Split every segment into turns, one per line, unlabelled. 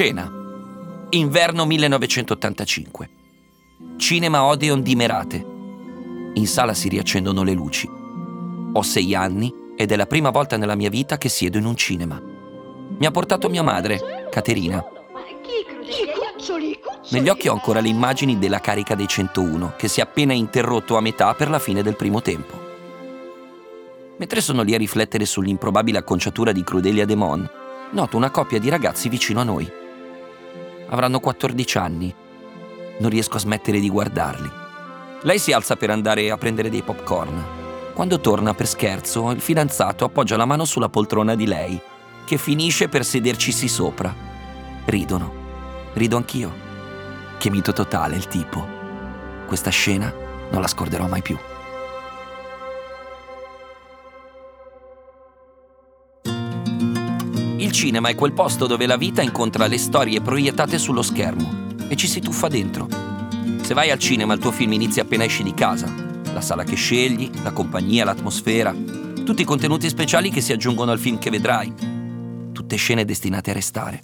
Scena. Inverno 1985. Cinema Odeon di Merate. In sala si riaccendono le luci. Ho sei anni ed è la prima volta nella mia vita che siedo in un cinema. Mi ha portato mia madre, Caterina. Negli occhi ho ancora le immagini della carica dei 101, che si è appena interrotto a metà per la fine del primo tempo. Mentre sono lì a riflettere sull'improbabile acconciatura di Crudelia Demon, noto una coppia di ragazzi vicino a noi. Avranno 14 anni. Non riesco a smettere di guardarli. Lei si alza per andare a prendere dei popcorn. Quando torna per scherzo, il fidanzato appoggia la mano sulla poltrona di lei, che finisce per sedercisi sopra. Ridono. Rido anch'io. Che mito totale il tipo. Questa scena non la scorderò mai più. Il cinema è quel posto dove la vita incontra le storie proiettate sullo schermo e ci si tuffa dentro. Se vai al cinema il tuo film inizia appena esci di casa. La sala che scegli, la compagnia, l'atmosfera, tutti i contenuti speciali che si aggiungono al film che vedrai. Tutte scene destinate a restare.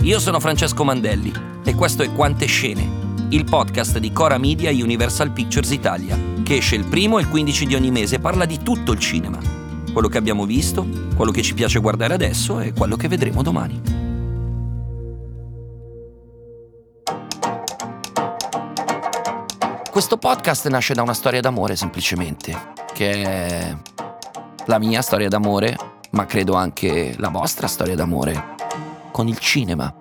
Io sono Francesco Mandelli e questo è Quante Scene, il podcast di Cora Media e Universal Pictures Italia, che esce il primo e il 15 di ogni mese e parla di tutto il cinema. Quello che abbiamo visto, quello che ci piace guardare adesso e quello che vedremo domani. Questo podcast nasce da una storia d'amore semplicemente, che è la mia storia d'amore, ma credo anche la vostra storia d'amore con il cinema.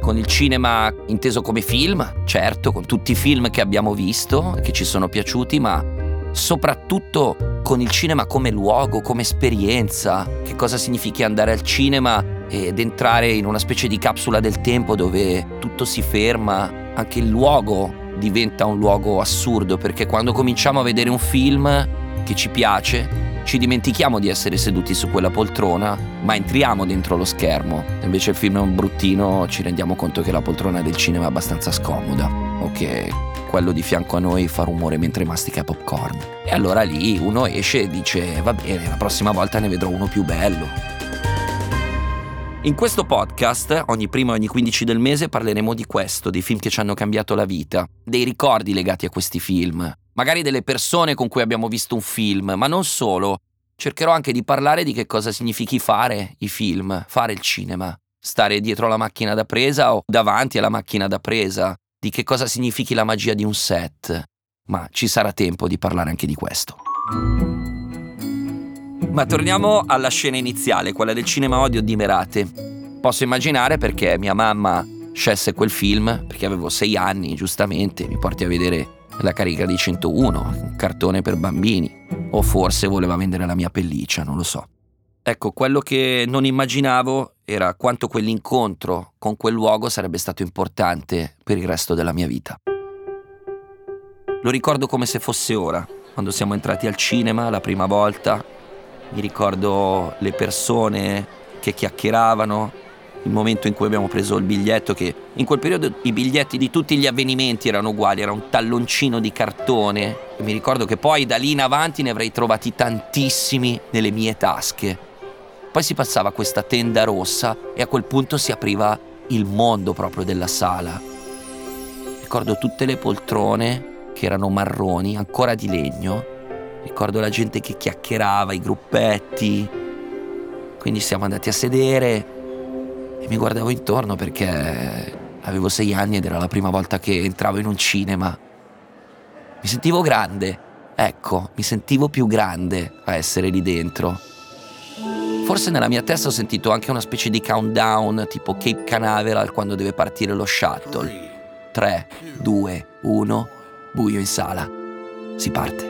Con il cinema inteso come film, certo, con tutti i film che abbiamo visto che ci sono piaciuti, ma soprattutto con il cinema come luogo, come esperienza, che cosa significa andare al cinema ed entrare in una specie di capsula del tempo dove tutto si ferma, anche il luogo diventa un luogo assurdo perché quando cominciamo a vedere un film che ci piace, ci dimentichiamo di essere seduti su quella poltrona, ma entriamo dentro lo schermo. Invece il film è un bruttino, ci rendiamo conto che la poltrona del cinema è abbastanza scomoda. O che quello di fianco a noi fa rumore mentre mastica popcorn. E allora lì uno esce e dice va bene, la prossima volta ne vedrò uno più bello. In questo podcast, ogni primo e ogni 15 del mese, parleremo di questo, dei film che ci hanno cambiato la vita, dei ricordi legati a questi film, magari delle persone con cui abbiamo visto un film, ma non solo. Cercherò anche di parlare di che cosa significhi fare i film, fare il cinema, stare dietro la macchina da presa o davanti alla macchina da presa, di che cosa significhi la magia di un set. Ma ci sarà tempo di parlare anche di questo. Ma torniamo alla scena iniziale, quella del cinema odio di Merate. Posso immaginare perché mia mamma scelse quel film, perché avevo sei anni, giustamente, mi porti a vedere la carica di 101, un cartone per bambini, o forse voleva vendere la mia pelliccia, non lo so. Ecco, quello che non immaginavo era quanto quell'incontro con quel luogo sarebbe stato importante per il resto della mia vita. Lo ricordo come se fosse ora, quando siamo entrati al cinema la prima volta. Mi ricordo le persone che chiacchieravano, il momento in cui abbiamo preso il biglietto, che in quel periodo i biglietti di tutti gli avvenimenti erano uguali, era un talloncino di cartone. E mi ricordo che poi da lì in avanti ne avrei trovati tantissimi nelle mie tasche. Poi si passava questa tenda rossa e a quel punto si apriva il mondo proprio della sala. Ricordo tutte le poltrone che erano marroni, ancora di legno. Ricordo la gente che chiacchierava, i gruppetti. Quindi siamo andati a sedere e mi guardavo intorno perché avevo sei anni ed era la prima volta che entravo in un cinema. Mi sentivo grande, ecco, mi sentivo più grande a essere lì dentro. Forse nella mia testa ho sentito anche una specie di countdown tipo Cape Canaveral quando deve partire lo shuttle. 3, 2, 1, buio in sala. Si parte.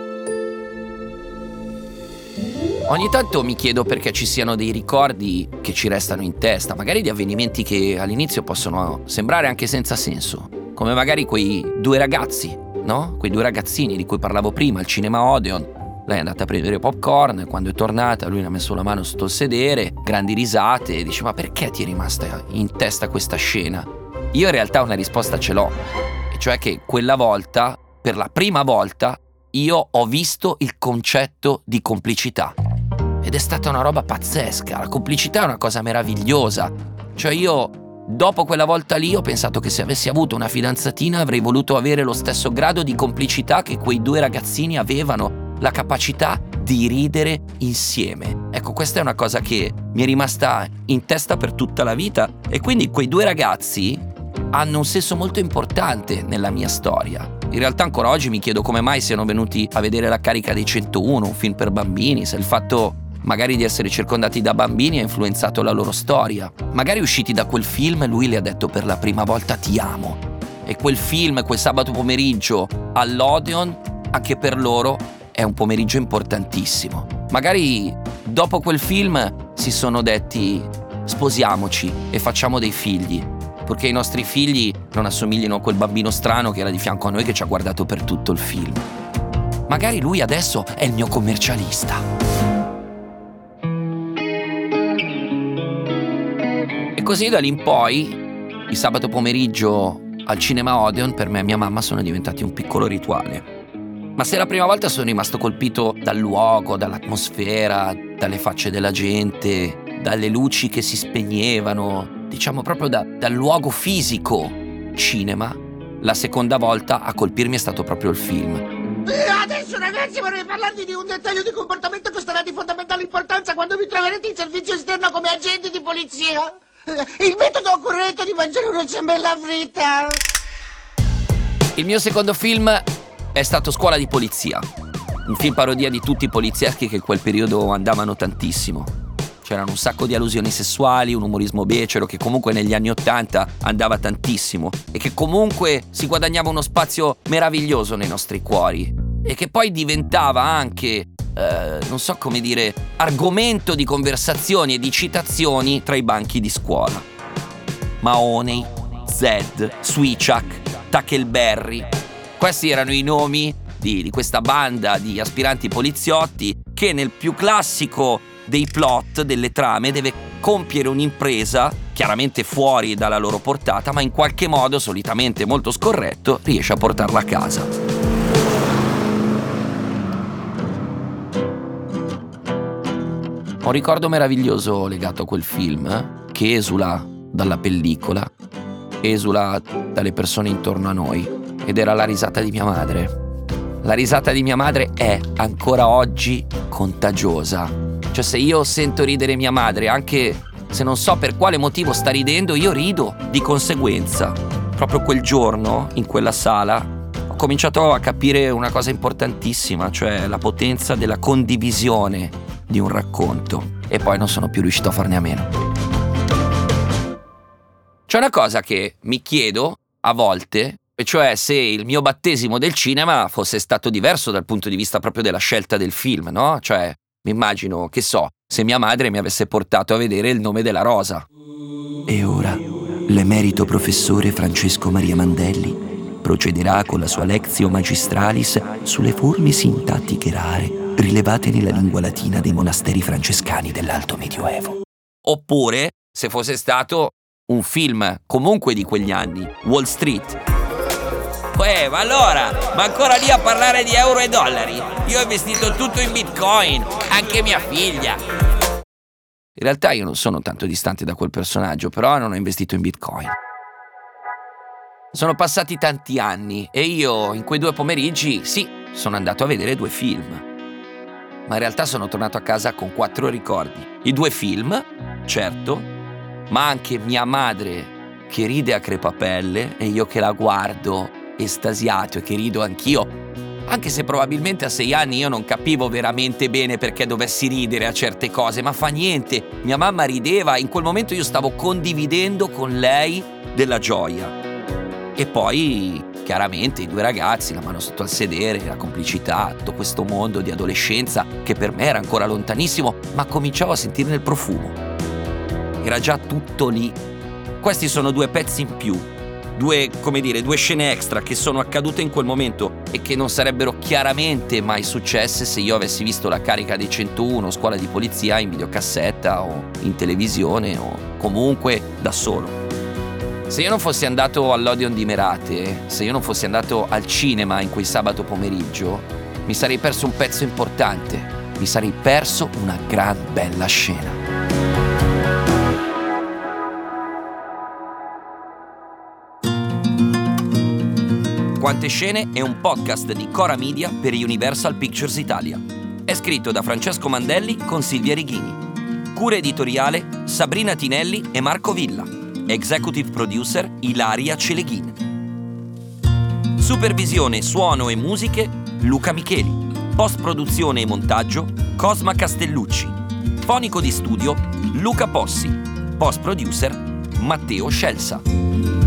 Ogni tanto mi chiedo perché ci siano dei ricordi che ci restano in testa, magari di avvenimenti che all'inizio possono sembrare anche senza senso, come magari quei due ragazzi, no? Quei due ragazzini di cui parlavo prima, al cinema Odeon. Lei è andata a prendere popcorn, quando è tornata lui ha messo la mano sotto il sedere, grandi risate e dice ma perché ti è rimasta in testa questa scena? Io in realtà una risposta ce l'ho, e cioè che quella volta, per la prima volta, io ho visto il concetto di complicità. Ed è stata una roba pazzesca. La complicità è una cosa meravigliosa. Cioè io Dopo quella volta lì ho pensato che se avessi avuto una fidanzatina avrei voluto avere lo stesso grado di complicità che quei due ragazzini avevano, la capacità di ridere insieme. Ecco, questa è una cosa che mi è rimasta in testa per tutta la vita e quindi quei due ragazzi hanno un senso molto importante nella mia storia. In realtà ancora oggi mi chiedo come mai siano venuti a vedere la carica dei 101, un film per bambini, se il fatto magari di essere circondati da bambini ha influenzato la loro storia. Magari usciti da quel film lui le ha detto per la prima volta ti amo. E quel film, quel sabato pomeriggio all'Odeon, anche per loro è un pomeriggio importantissimo. Magari dopo quel film si sono detti sposiamoci e facciamo dei figli, purché i nostri figli non assomiglino a quel bambino strano che era di fianco a noi che ci ha guardato per tutto il film. Magari lui adesso è il mio commercialista. così da lì in poi, il sabato pomeriggio al cinema Odeon per me e mia mamma sono diventati un piccolo rituale. Ma se la prima volta sono rimasto colpito dal luogo, dall'atmosfera, dalle facce della gente, dalle luci che si spegnevano, diciamo proprio da, dal luogo fisico cinema, la seconda volta a colpirmi è stato proprio il film.
Adesso ragazzi vorrei parlarvi di un dettaglio di comportamento che sarà di fondamentale importanza quando vi troverete in servizio esterno come agenti di polizia. Il metodo corretto di mangiare una ciambella fritta.
Il mio secondo film è stato Scuola di Polizia. Un film parodia di tutti i polizieschi che in quel periodo andavano tantissimo. C'erano un sacco di allusioni sessuali, un umorismo becero che comunque negli anni Ottanta andava tantissimo e che comunque si guadagnava uno spazio meraviglioso nei nostri cuori e che poi diventava anche eh, non so come dire, argomento di conversazioni e di citazioni tra i banchi di scuola. Mahoney, Zed, Swichak, Tackleberry. Questi erano i nomi di, di questa banda di aspiranti poliziotti che nel più classico dei plot, delle trame, deve compiere un'impresa, chiaramente fuori dalla loro portata, ma in qualche modo, solitamente molto scorretto, riesce a portarla a casa. un ricordo meraviglioso legato a quel film che esula dalla pellicola, esula dalle persone intorno a noi ed era la risata di mia madre. La risata di mia madre è ancora oggi contagiosa. Cioè se io sento ridere mia madre, anche se non so per quale motivo sta ridendo, io rido di conseguenza. Proprio quel giorno, in quella sala, ho cominciato a capire una cosa importantissima, cioè la potenza della condivisione di un racconto e poi non sono più riuscito a farne a meno. C'è una cosa che mi chiedo a volte, e cioè se il mio battesimo del cinema fosse stato diverso dal punto di vista proprio della scelta del film, no? Cioè, mi immagino, che so, se mia madre mi avesse portato a vedere il nome della rosa.
E ora, l'emerito professore Francesco Maria Mandelli procederà con la sua Lectio Magistralis sulle forme sintattiche rare rilevate nella lingua latina dei monasteri francescani dell'Alto Medioevo.
Oppure, se fosse stato un film comunque di quegli anni, Wall Street. Uè, ma allora, ma ancora lì a parlare di euro e dollari? Io ho investito tutto in bitcoin, anche mia figlia. In realtà io non sono tanto distante da quel personaggio, però non ho investito in bitcoin. Sono passati tanti anni e io in quei due pomeriggi, sì, sono andato a vedere due film ma in realtà sono tornato a casa con quattro ricordi. I due film, certo, ma anche mia madre che ride a crepapelle e io che la guardo estasiato e che rido anch'io. Anche se probabilmente a sei anni io non capivo veramente bene perché dovessi ridere a certe cose, ma fa niente. Mia mamma rideva, in quel momento io stavo condividendo con lei della gioia. E poi chiaramente i due ragazzi, la mano sotto al sedere, la complicità, tutto questo mondo di adolescenza che per me era ancora lontanissimo, ma cominciavo a sentirne il profumo. Era già tutto lì. Questi sono due pezzi in più, due, come dire, due scene extra che sono accadute in quel momento e che non sarebbero chiaramente mai successe se io avessi visto la carica dei 101 scuola di polizia in videocassetta o in televisione o comunque da solo. Se io non fossi andato all'Odeon di Merate, se io non fossi andato al cinema in quel sabato pomeriggio, mi sarei perso un pezzo importante, mi sarei perso una gran bella scena. Quante scene è un podcast di Cora Media per Universal Pictures Italia. È scritto da Francesco Mandelli con Silvia Righini. Cura editoriale Sabrina Tinelli e Marco Villa. Executive producer Ilaria Celeghin. Supervisione, suono e musiche Luca Micheli. Post produzione e montaggio Cosma Castellucci. Fonico di studio Luca Possi. Post producer Matteo Scelsa.